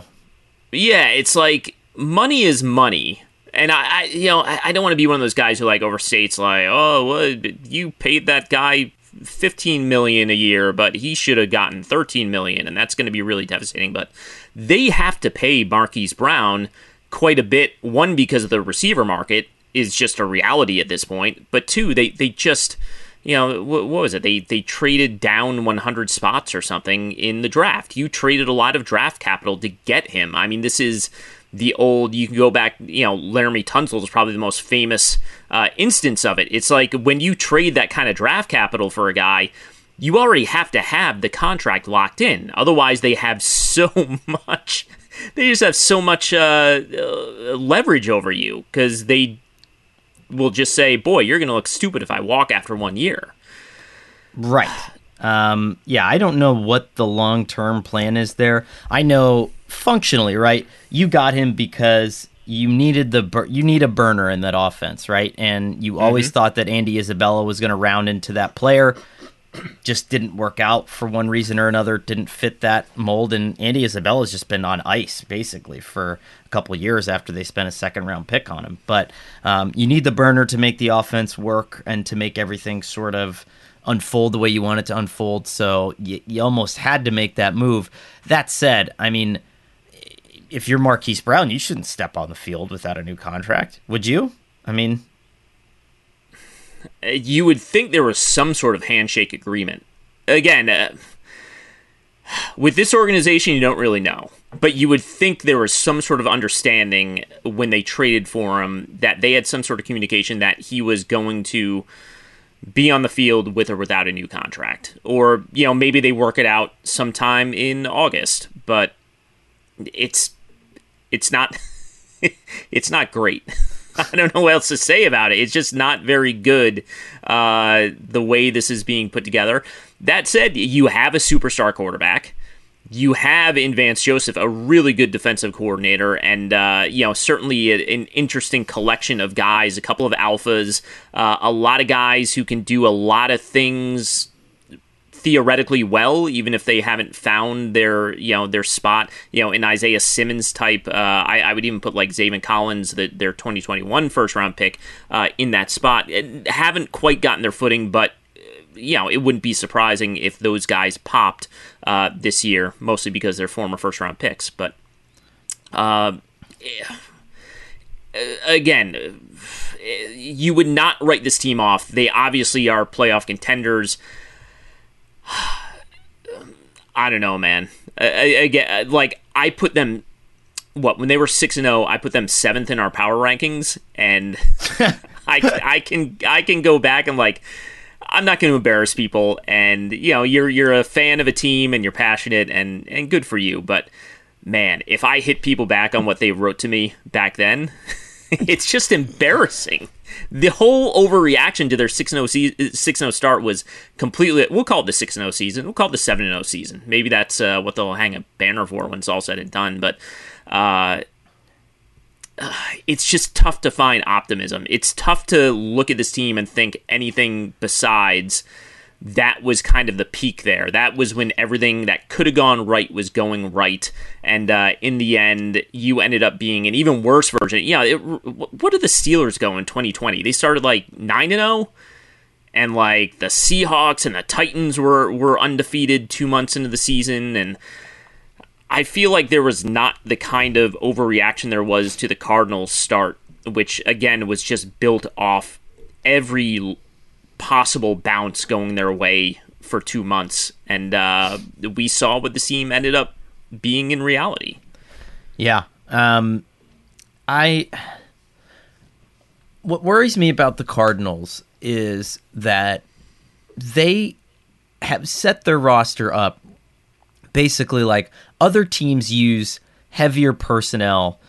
Yeah, it's like money is money. And I, I you know, I, I don't want to be one of those guys who like overstates, like, oh, well, you paid that guy 15 million a year, but he should have gotten 13 million, and that's going to be really devastating. But they have to pay Marquise Brown quite a bit. One, because of the receiver market is just a reality at this point, but two, they they just you know what, was it? They they traded down 100 spots or something in the draft. You traded a lot of draft capital to get him. I mean, this is the old you can go back you know Laremy Tunsil is probably the most famous uh, instance of it. It's like when you trade that kind of draft capital for a guy you already have to have the contract locked in. Otherwise they have so much they just have so much uh, uh, leverage over you because they will just say boy you're gonna look stupid if i walk after one year. Right. Um, yeah i don't know what the long-term plan is there. I know functionally, right? You got him because you needed the bur- you need a burner in that offense, right? And you mm-hmm. always thought that Andy Isabella was going to round into that player. Just didn't work out for one reason or another. Didn't fit that mold, and Andy Isabella's just been on ice basically for a couple years after they spent a second round pick on him. But um, you need the burner to make the offense work and to make everything sort of unfold the way you want it to unfold. So you, you almost had to make that move. That said, I mean if you're Marquise Brown, you shouldn't step on the field without a new contract, would you? I mean, you would think there was some sort of handshake agreement. Again, uh, with this organization, you don't really know. but you would think there was some sort of understanding when they traded for him that they had some sort of communication that he was going to be on the field with or without a new contract. Or, you know, maybe they work it out sometime in August, but it's it's not it's not great. I don't know what else to say about it. It's just not very good uh, the way this is being put together. That said, you have a superstar quarterback you have in Vance Joseph a really good defensive coordinator, and uh, you know certainly a, an interesting collection of guys, a couple of alphas, uh, a lot of guys who can do a lot of things theoretically well, even if they haven't found their you know their spot. You know, in Isaiah Simmons type, uh, I, I, would even put like Zaven Collins, the, their 2021 first round pick, uh, in that spot. Haven't quite gotten their footing, but you know, it wouldn't be surprising if those guys popped uh, this year, mostly because they're former first round picks. But uh, again, you would not write this team off. They obviously are playoff contenders. I don't know, man. Again, like I put them. What when they were six and zero, oh, I put them seventh in our power rankings, and I I can I can go back and like I'm not going to embarrass people, and you know, you're you're a fan of a team and you're passionate, and and good for you. But man, if I hit people back on what they wrote to me back then, it's just embarrassing. The whole overreaction to their 6-0 start was completely. We'll call it the 6-0 season. We'll call it the 7-0 season. Maybe that's uh, what they'll hang a banner for when it's all said and done. But uh, it's just tough to find optimism. It's tough to look at this team and think anything besides that was kind of the peak there. That was when everything that could have gone right was going right, and uh, in the end, you ended up being an even worse version. Yeah, what did the Steelers go in 2020? They started like nine and zero, oh, and like the Seahawks and the Titans were were undefeated two months into the season, and I feel like there was not the kind of overreaction there was to the Cardinals start, which again was just built off every possible bounce going their way for two months, and uh, we saw what the team ended up being in reality. Yeah, um, I. What worries me about the Cardinals is that they have set their roster up basically like other teams use heavier personnel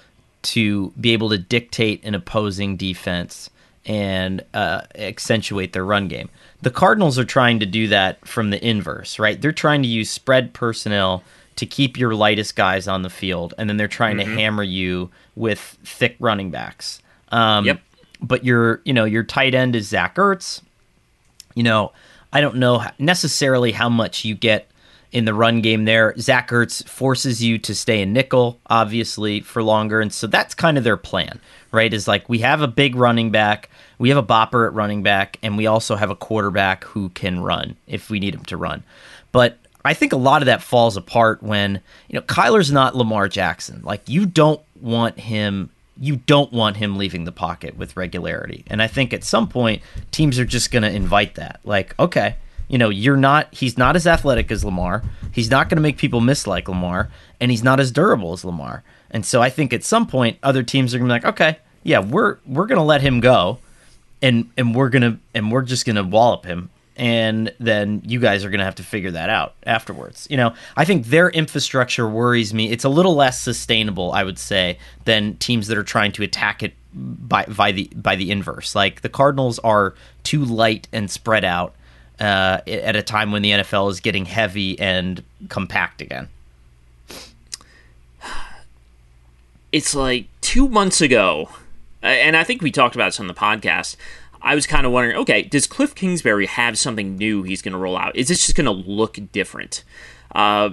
to be able to dictate an opposing defense and uh, accentuate their run game. The Cardinals are trying to do that from the inverse, right? They're trying to use spread personnel to keep your lightest guys on the field, and then they're trying mm-hmm. to hammer you with thick running backs. Um, yep. But your, you know, your tight end is Zach Ertz. You know, I don't know necessarily how much you get in the run game there. Zach Ertz forces you to stay in nickel, obviously, for longer. And so that's kind of their plan, right? Is like we have a big running back, we have a bopper at running back, and we also have a quarterback who can run if we need him to run. But I think a lot of that falls apart when, you know, Kyler's not Lamar Jackson. Like you don't want him you don't want him leaving the pocket with regularity. And I think at some point teams are just going to invite that. Like, okay, you know, you're not he's not as athletic as Lamar. He's not going to make people miss like Lamar, and he's not as durable as Lamar. And so I think at some point other teams are going to be like, "Okay, yeah, we're we're going to let him go." And and we're going to and we're just going to wallop him and then you guys are going to have to figure that out afterwards. You know, I think their infrastructure worries me. It's a little less sustainable, I would say, than teams that are trying to attack it by by the by the inverse. Like the Cardinals are too light and spread out uh, at a time when the NFL is getting heavy and compact again? It's like two months ago, and I think we talked about this on the podcast. I was kind of wondering, okay, does Cliff Kingsbury have something new he's going to roll out? Is this just going to look different? Uh,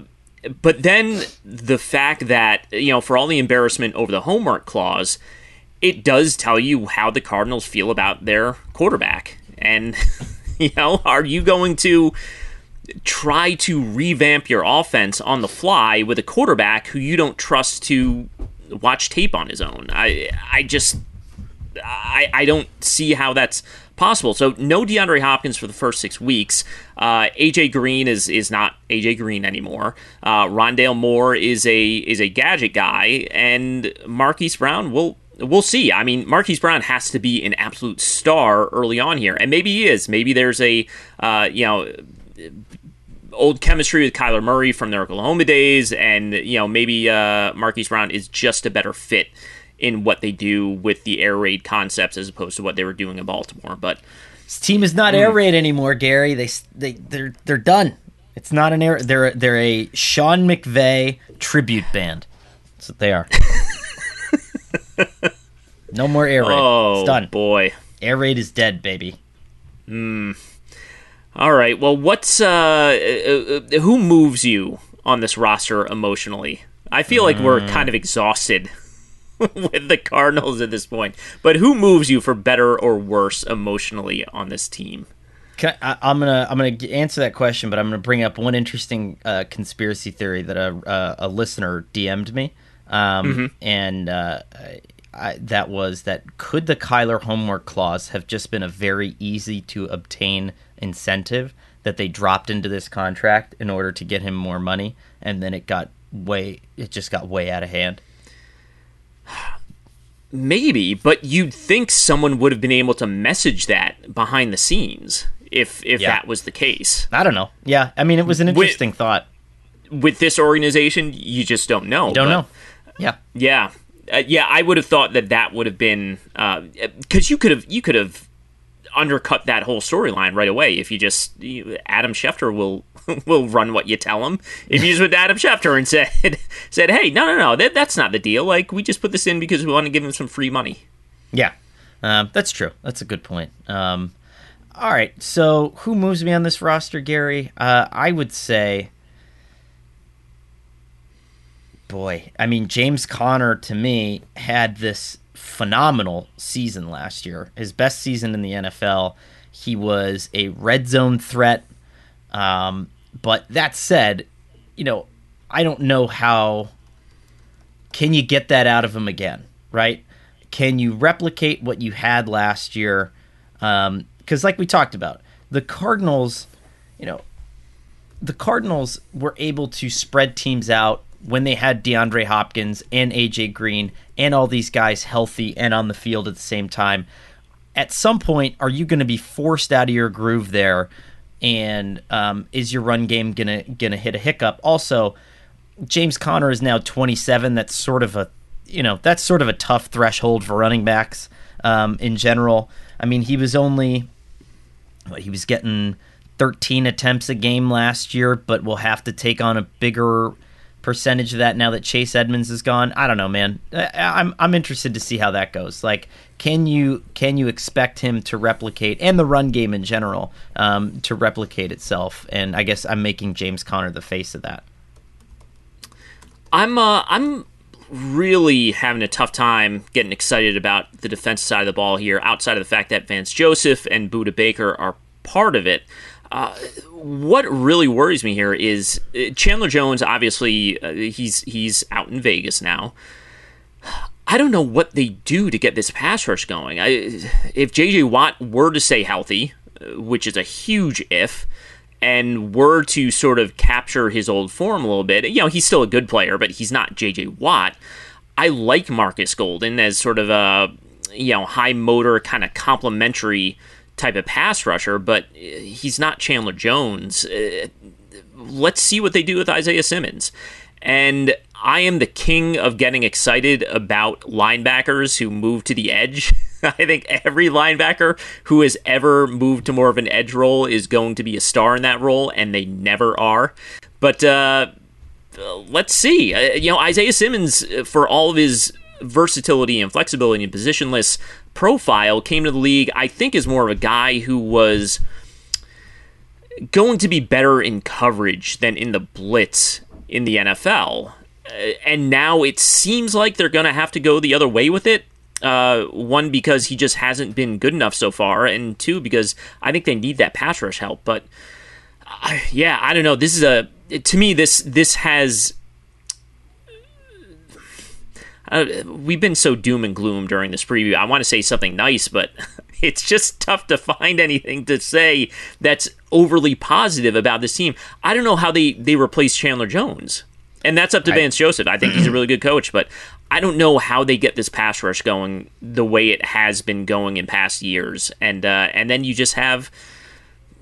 but then the fact that you know, for all the embarrassment over the homework clause, it does tell you how the Cardinals feel about their quarterback, and You know, are you going to try to revamp your offense on the fly with a quarterback who you don't trust to watch tape on his own? I I just I I don't see how that's possible. So no DeAndre Hopkins for the first six weeks. Uh, AJ Green is is not AJ Green anymore. Uh, Rondale Moore is a is a gadget guy, and Marquise Brown will. We'll see. I mean, Marquise Brown has to be an absolute star early on here, and maybe he is. Maybe there's a, uh, you know, old chemistry with Kyler Murray from their Oklahoma days, and you know maybe uh, Marquise Brown is just a better fit in what they do with the air raid concepts as opposed to what they were doing in Baltimore. But this team is not mm. air raid anymore, Gary. They they they're they're done. It's not an air. They're they're a Sean McVay tribute band. That's what they are. no more air raid. Oh, it's done. boy. Air raid is dead, baby. Hmm. All right. Well, what's uh, uh, uh, who moves you on this roster emotionally? I feel like we're kind of exhausted with the Cardinals at this point. But who moves you for better or worse emotionally on this team? I, am gonna I'm gonna answer that question, but I'm gonna bring up one interesting uh, conspiracy theory that a uh, a listener DM'd me, um, mm-hmm. and uh, I, that was that could the Kyler homework clause have just been a very easy to obtain incentive that they dropped into this contract in order to get him more money, and then it got way it just got way out of hand. Maybe, but you'd think someone would have been able to message that behind the scenes if if yeah. that was the case. I don't know. Yeah, I mean, it was an interesting with, thought. With this organization, you just don't know. You don't know. Yeah. Yeah. Uh, yeah, I would have thought that that would have been because uh, you could have you could have undercut that whole storyline right away if you just you, Adam Schefter will will run what you tell him. If you just went to Adam Schefter and said said, "Hey, no, no, no, that, that's not the deal. Like we just put this in because we want to give him some free money." Yeah, um, that's true. That's a good point. Um, all right, so who moves me on this roster, Gary? Uh, I would say, boy, I mean James Conner to me had this phenomenal season last year. His best season in the NFL. He was a red zone threat. Um, but that said, you know, I don't know how can you get that out of him again, right? Can you replicate what you had last year? Because, um, like we talked about, the Cardinals, you know, the Cardinals were able to spread teams out when they had DeAndre Hopkins and AJ Green and all these guys healthy and on the field at the same time. At some point, are you going to be forced out of your groove there? And um, is your run game gonna gonna hit a hiccup? Also, James Conner is now 27. That's sort of a you know that's sort of a tough threshold for running backs um, in general. I mean, he was only what he was getting 13 attempts a game last year, but will have to take on a bigger percentage of that now that Chase Edmonds is gone. I don't know, man. I, I'm I'm interested to see how that goes. Like, can you can you expect him to replicate and the run game in general um, to replicate itself? And I guess I'm making James Conner the face of that. I'm uh, I'm really having a tough time getting excited about the defensive side of the ball here. Outside of the fact that Vance Joseph and Budda Baker are part of it. Uh, what really worries me here is uh, Chandler Jones. Obviously, uh, he's he's out in Vegas now. I don't know what they do to get this pass rush going. I, if J.J. Watt were to stay healthy, uh, which is a huge if, and were to sort of capture his old form a little bit, you know, he's still a good player, but he's not J.J. Watt. I like Marcus Golden as sort of a you know high motor kind of complementary type of pass rusher, but he's not Chandler Jones. Uh, let's see what they do with Isaiah Simmons. And I am the king of getting excited about linebackers who move to the edge. I think every linebacker who has ever moved to more of an edge role is going to be a star in that role, and they never are. But uh, let's see. Uh, you know, Isaiah Simmons, uh, for all of his versatility and flexibility and positionless profile came to the league, I think, is more of a guy who was going to be better in coverage than in the blitz in the NFL. Uh, and now it seems like they're going to have to go the other way with it. Uh, one, because he just hasn't been good enough so far, and two, because I think they need that pass rush help. But uh, yeah, I don't know. This is a to me this this has uh, we've been so doom and gloom during this preview. I want to say something nice, but it's just tough to find anything to say that's overly positive about this team. I don't know how they they replace Chandler Jones, and that's up to I, Vance Joseph. I think he's a really good coach, but I don't know how they get this pass rush going the way it has been going in past years, and uh, and then you just have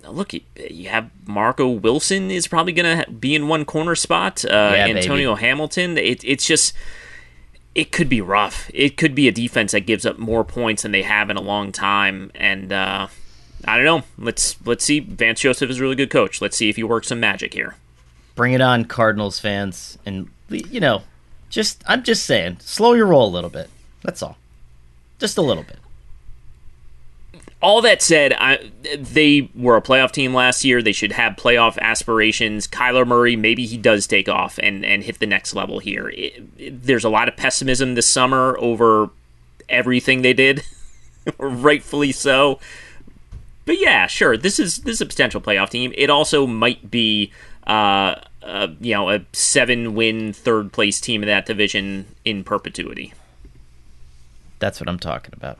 look, you have Marco Wilson is probably going to be in one corner spot. Uh, yeah, Antonio baby. Hamilton. It, it's just it could be rough. It could be a defense that gives up more points than they have in a long time, and uh, I don't know. Let's let's see. Vance Joseph is a really good coach. Let's see if he works some magic here. Bring it on, Cardinals fans, and you know, just I'm just saying, slow your roll a little bit. That's all, just a little bit all that said, I, they were a playoff team last year. They should have playoff aspirations. Kyler Murray, maybe he does take off and, and hit the next level here. It, it, there's a lot of pessimism this summer over everything they did, rightfully so. But yeah, sure, this is this is a potential playoff team. It also might be, uh, uh, you know, a seven win third place team in that division in perpetuity. That's what I'm talking about.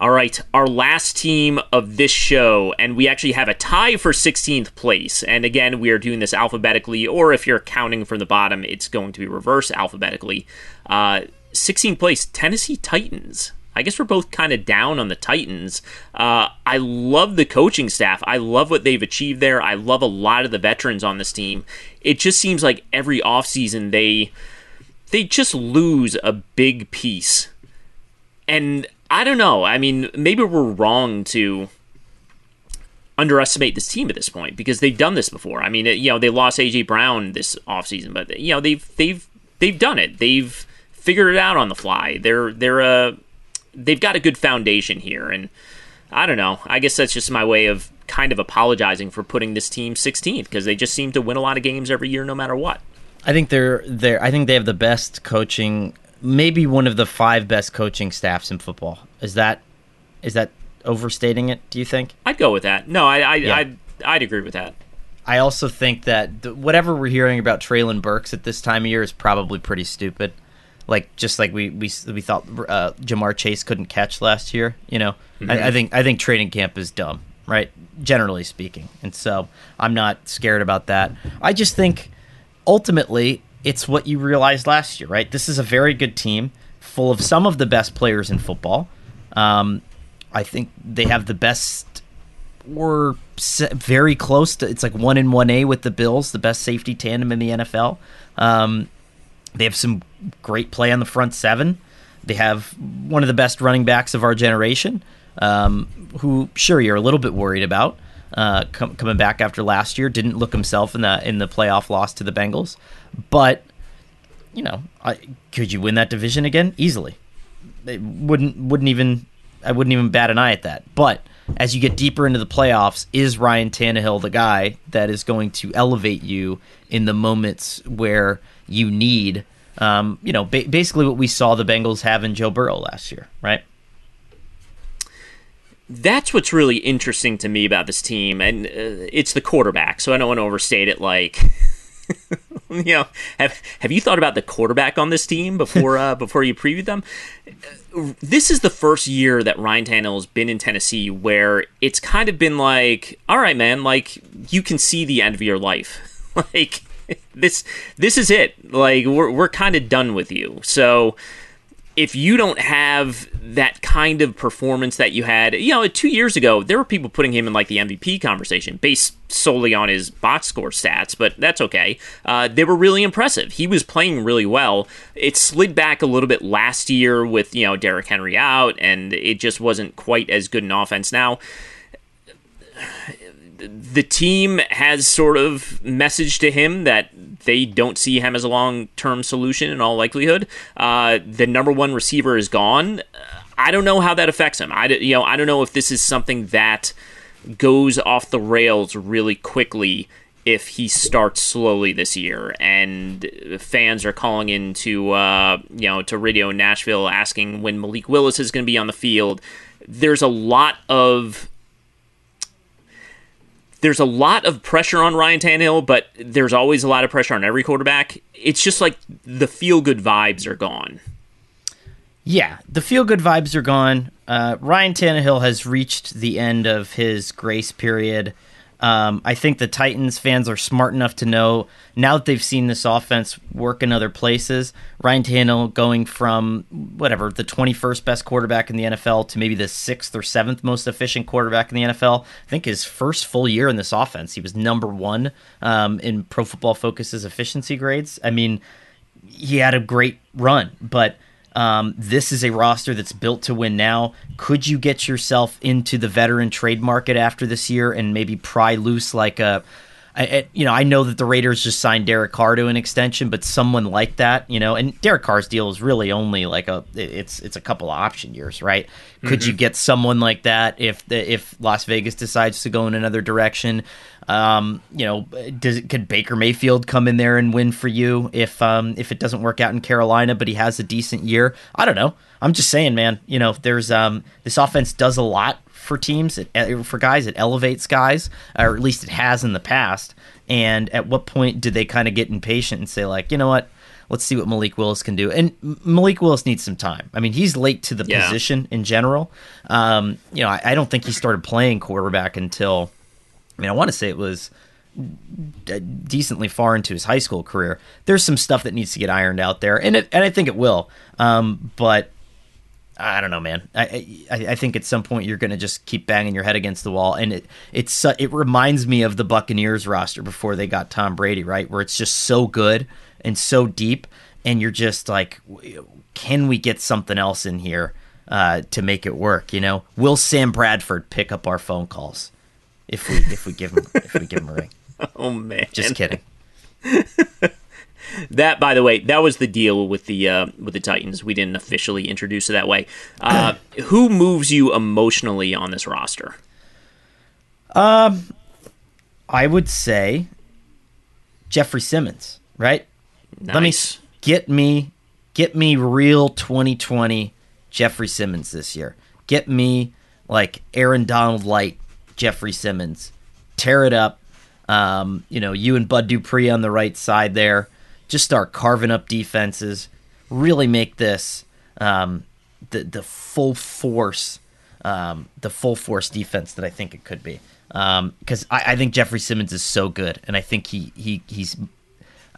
All right, our last team of this show, and we actually have a tie for 16th place. And again, we are doing this alphabetically, or if you're counting from the bottom, it's going to be reverse alphabetically. Uh, 16th place, Tennessee Titans. I guess we're both kind of down on the Titans. Uh, I love the coaching staff. I love what they've achieved there. I love a lot of the veterans on this team. It just seems like every offseason they they just lose a big piece. And I don't know. I mean, maybe we're wrong to underestimate this team at this point because they've done this before. I mean, you know, they lost AJ Brown this offseason, but you know, they've they've they've done it. They've figured it out on the fly. They're they're a they've got a good foundation here and I don't know. I guess that's just my way of kind of apologizing for putting this team 16th because they just seem to win a lot of games every year no matter what. I think they're they're I think they have the best coaching maybe one of the five best coaching staffs in football. Is that is that overstating it? Do you think? I'd go with that. No, I, I yeah. I'd I'd agree with that. I also think that the, whatever we're hearing about Treylon Burks at this time of year is probably pretty stupid. Like just like we we we thought uh, Ja'Marr Chase couldn't catch last year. You know, Mhm. I, I think I think training camp is dumb, right? Generally speaking, and so I'm not scared about that. I just think ultimately it's what you realized last year, right? This is a very good team full of some of the best players in football. Um, I think they have the best or very close to it's like one in one A with the Bills, the best safety tandem in the NFL. Um, they have some great play on the front seven. They have one of the best running backs of our generation, um, who sure you're a little bit worried about uh, com- coming back after last year. Didn't look himself in the in the playoff loss to the Bengals, but you know, I, could you win that division again easily? It wouldn't wouldn't even I wouldn't even bat an eye at that. But as you get deeper into the playoffs, is Ryan Tannehill the guy that is going to elevate you in the moments where you need, um, you know, ba- basically what we saw the Bengals have in Joe Burrow last year, right? That's what's really interesting to me about this team, and uh, it's the quarterback. So I don't want to overstate it. Like, you know, have have you thought about the quarterback on this team before uh, before you previewed them? This is the first year that Ryan Tannehill has been in Tennessee where it's kind of been like, all right, man, like you can see the end of your life, like this this is it. Like we're we're kind of done with you. So if you don't have that kind of performance that you had, you know, two years ago, there were people putting him in like the MVP conversation based solely on his box score stats, but that's okay. Uh, they were really impressive. He was playing really well. It slid back a little bit last year with, you know, Derrick Henry out, and it just wasn't quite as good an offense. Now, the team has sort of messaged to him that they don't see him as a long term solution in all likelihood. Uh, the number one receiver is gone. I don't know how that affects him. I you know I don't know if this is something that goes off the rails really quickly if he starts slowly this year and fans are calling into uh, you know to radio Nashville asking when Malik Willis is going to be on the field. There's a lot of there's a lot of pressure on Ryan Tannehill, but there's always a lot of pressure on every quarterback. It's just like the feel good vibes are gone. Yeah, the feel good vibes are gone. Uh, Ryan Tannehill has reached the end of his grace period. Um, I think the Titans fans are smart enough to know now that they've seen this offense work in other places. Ryan Tannehill going from whatever the 21st best quarterback in the NFL to maybe the sixth or seventh most efficient quarterback in the NFL. I think his first full year in this offense, he was number one um, in Pro Football Focus's efficiency grades. I mean, he had a great run, but um, this is a roster that's built to win now. Could you get yourself into the veteran trade market after this year and maybe pry loose like a, I, you know, I know that the Raiders just signed Derek Carr to an extension, but someone like that, you know, and Derek Carr's deal is really only like a, it's it's a couple of option years, right? Could you Mhm. get someone like that if the, if Las Vegas decides to go in another direction? Um, you know, does could Baker Mayfield come in there and win for you if um if it doesn't work out in Carolina, but he has a decent year? I don't know. I'm just saying, man. You know, there's um this offense does a lot for teams, it, uh, for guys. It elevates guys, or at least it has in the past. And at what point do they kind of get impatient and say like, you know what? Let's see what Malik Willis can do. And Malik Willis needs some time. I mean, he's late to the Yeah. position in general. Um, you know, I, I don't think he started playing quarterback until I mean, I want to say it was d- decently far into his high school career. There's some stuff that needs to get ironed out there, and it, and I think it will. Um, but I don't know, man. I, I I think at some point you're going to just keep banging your head against the wall, and it it's su- it reminds me of the Buccaneers roster before they got Tom Brady, right? Where it's just so good and so deep, and you're just like, can we get something else in here uh, to make it work? You know, will Sam Bradford pick up our phone calls if we if we give him if we give him a ring? Oh man, Just kidding. That, by the way, that was the deal with the uh, with the Titans. We didn't officially introduce it that way. Uh, who moves you emotionally on this roster? Um, I would say Jeffrey Simmons, right? Let me get me get me real 2020 Jeffrey Simmons this year. Get me like Aaron Donald light Jeffrey Simmons. Tear it up. Um, you know, you and Bud Dupree on the right side there, just start carving up defenses. Really make this um, the the full force, um, the full force defense that I think it could be. Because I, I think Jeffrey Simmons is so good, and I think he he he's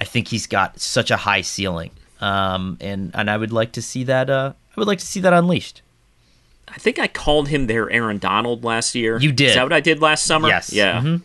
I think he's got such a high ceiling, um, and and I would like to see that. Uh, I would like to see that unleashed. I think I called him their Aaron Donald last year. You did. Is that what I did last summer? Yes. Yeah. Mhm.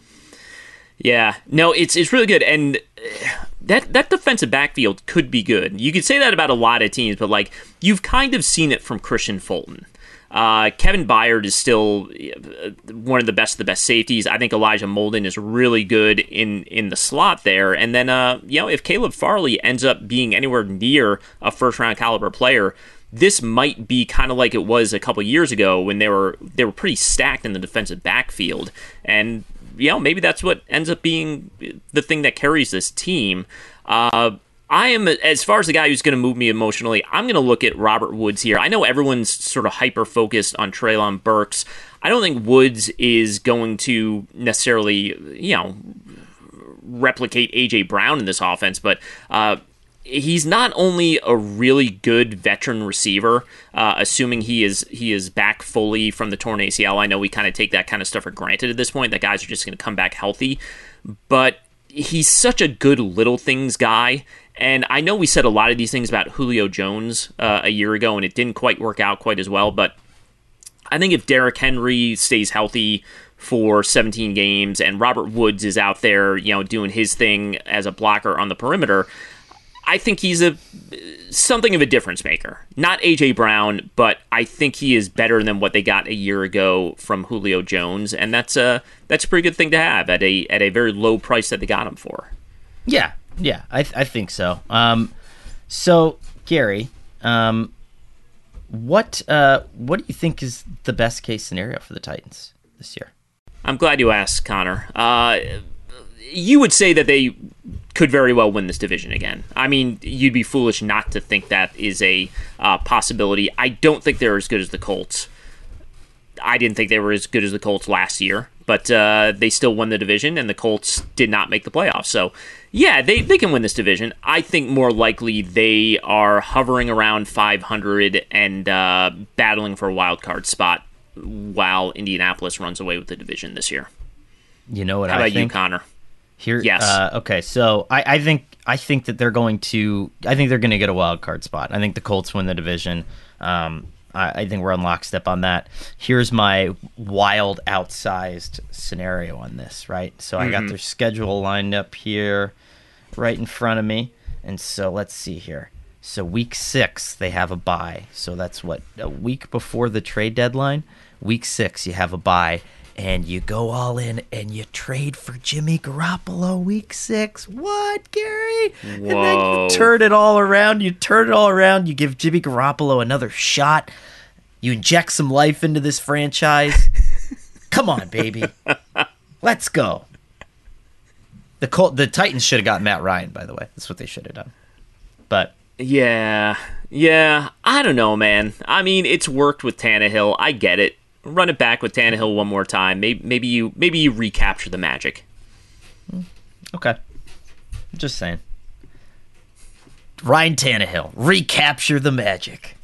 Yeah. No, it's it's really good, and uh, that that defensive backfield could be good. You could say that about a lot of teams, but like you've kind of seen it from Kristian Fulton. Uh, Kevin Byard is still uh, one of the best of the best safeties. I think Elijah Molden is really good in in the slot there. And then, uh, you know, if Caleb Farley ends up being anywhere near a first round caliber player, this might be kind of like it was a couple years ago when they were they were pretty stacked in the defensive backfield. And you know, maybe that's what ends up being the thing that carries this team. Uh, I am, as far as the guy who's going to move me emotionally, I'm going to look at Robert Woods here. I know everyone's sort of hyper focused on Treylon Burks. I don't think Woods is going to necessarily, you know, replicate AJ Brown in this offense, but uh, he's not only a really good veteran receiver, uh, assuming he is he is back fully from the torn ACL. I know we kind of take that kind of stuff for granted at this point. That guys are just going to come back healthy, but he's such a good little things guy. And I know we said a lot of these things about Julio Jones uh, a year ago, and it didn't quite work out quite as well. But I think if Derrick Henry stays healthy for 17 games and Robert Woods is out there, you know, doing his thing as a blocker on the perimeter, I think he's a something of a difference maker. Not AJ Brown, but I think he is better than what they got a year ago from Julio Jones, and that's a that's a pretty good thing to have at a at a very low price that they got him for. Yeah, yeah, I, th- I think so. Um, so Gary, um, what uh, what do you think is the best case scenario for the Titans this year? I'm glad you asked, Conor. Uh, you would say that they could very well win this division again. I mean, you'd be foolish not to think that is a uh, possibility. I don't think they're as good as the Colts. I didn't think they were as good as the Colts last year, but uh, they still won the division, and the Colts did not make the playoffs. So, yeah, they, they can win this division. I think more likely they are hovering around 500 and uh, battling for a wild card spot while Indianapolis runs away with the division this year. You know what How I about you. Conor? Here, Yes. Uh, okay, so I, I think I think that they're going to. I think they're going to get a wild card spot. I think the Colts win the division. Um, I, I think we're on lockstep on that. Here's my wild, outsized scenario on this. Right, so I got Mhm. their schedule lined up here, right in front of me, and so let's see here. So week six they have a bye. So that's what a week before the trade deadline. Week six you have a bye, and you go all in and you trade for Jimmy Garoppolo week six. What, Gary? And then you turn it all around. You turn it all around. You give Jimmy Garoppolo another shot. You inject some life into this franchise. Come on, baby. Let's go. The Col- the Titans should have got Matt Ryan, by the way. That's what they should have done. But Yeah, yeah. I don't know, man. I mean, it's worked with Tannehill. I get it. Run it back with Tannehill one more time. Maybe, maybe you, maybe you recapture the magic. Okay. Just saying. Ryan Tannehill, recapture the magic.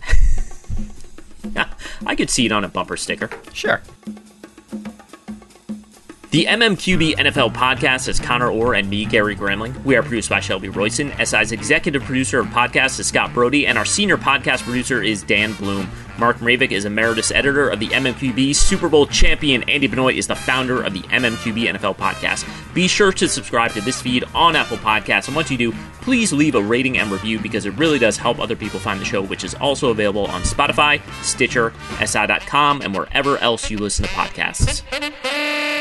I could see it on a bumper sticker. Sure. The MMQB NFL podcast is Conor Orr and me, Gary Gramling. We are produced by Shelby Royson. SI's executive producer of podcasts is Scott Brody, and our senior podcast producer is Dan Bloom. Mark Mravic is emeritus editor of the MMQB. Super Bowl champion Andy Benoit is the founder of the MMQB NFL podcast. Be sure to subscribe to this feed on Apple Podcasts, and once you do, please leave a rating and review because it really does help other people find the show, which is also available on Spotify, Stitcher, SI.com, and wherever else you listen to podcasts.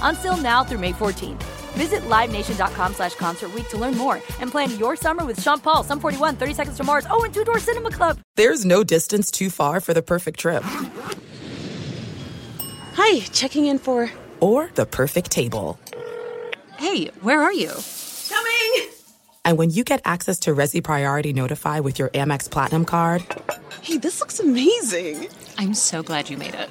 Until now through May 14th. Visit LiveNation.com slash Concert Week to learn more and plan your summer with Sean Paul, Sum 41, 30 Seconds to Mars, oh, and Two Door Cinema Club. There's no distance too far for the perfect trip. Hi, checking in for... Or the perfect table. Hey, where are you? Coming! And when you get access to Resy Priority Notify with your Amex Platinum card... Hey, this looks amazing! I'm so glad you made it.